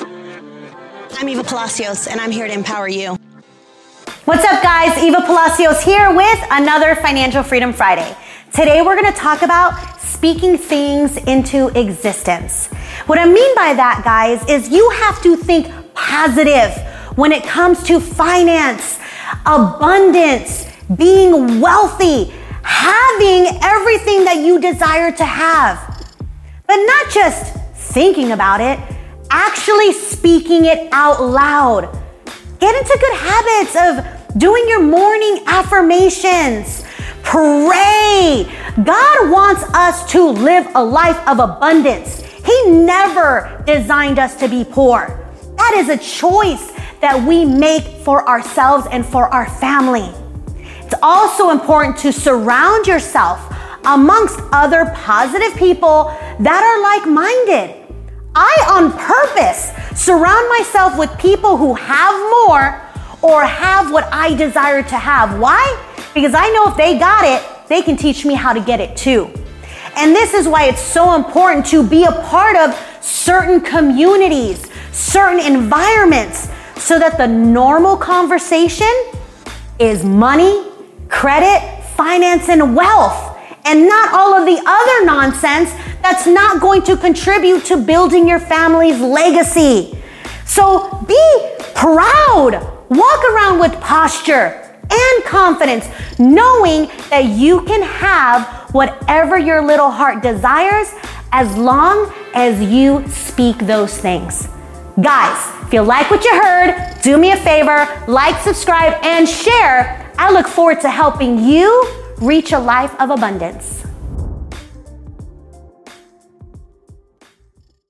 I'm Eva Palacios, and I'm here to empower you. What's up, guys? Eva Palacios here with another Financial Freedom Friday. Today, we're gonna talk about speaking things into existence. What I mean by that, guys, is you have to think positive when it comes to finance, abundance, being wealthy, having everything that you desire to have. But not just thinking about it, actually speaking it out loud. Get into good habits of doing your morning affirmations. Pray. God wants us to live a life of abundance. He never designed us to be poor. That is a choice that we make for ourselves and for our family. It's also important to surround yourself amongst other positive people that are like minded. I, on purpose, surround myself with people who have more or have what I desire to have. Why? Because I know if they got it, they can teach me how to get it too. And this is why it's so important to be a part of certain communities, certain environments, so that the normal conversation is money, credit, finance, and wealth, and not all of the other nonsense that's not going to contribute to building your family's legacy. So be proud. Walk around with posture and confidence, knowing that you can have whatever your little heart desires as long as you speak those things. Guys, if you like what you heard, do me a favor, like, subscribe, and share. I look forward to helping you reach a life of abundance.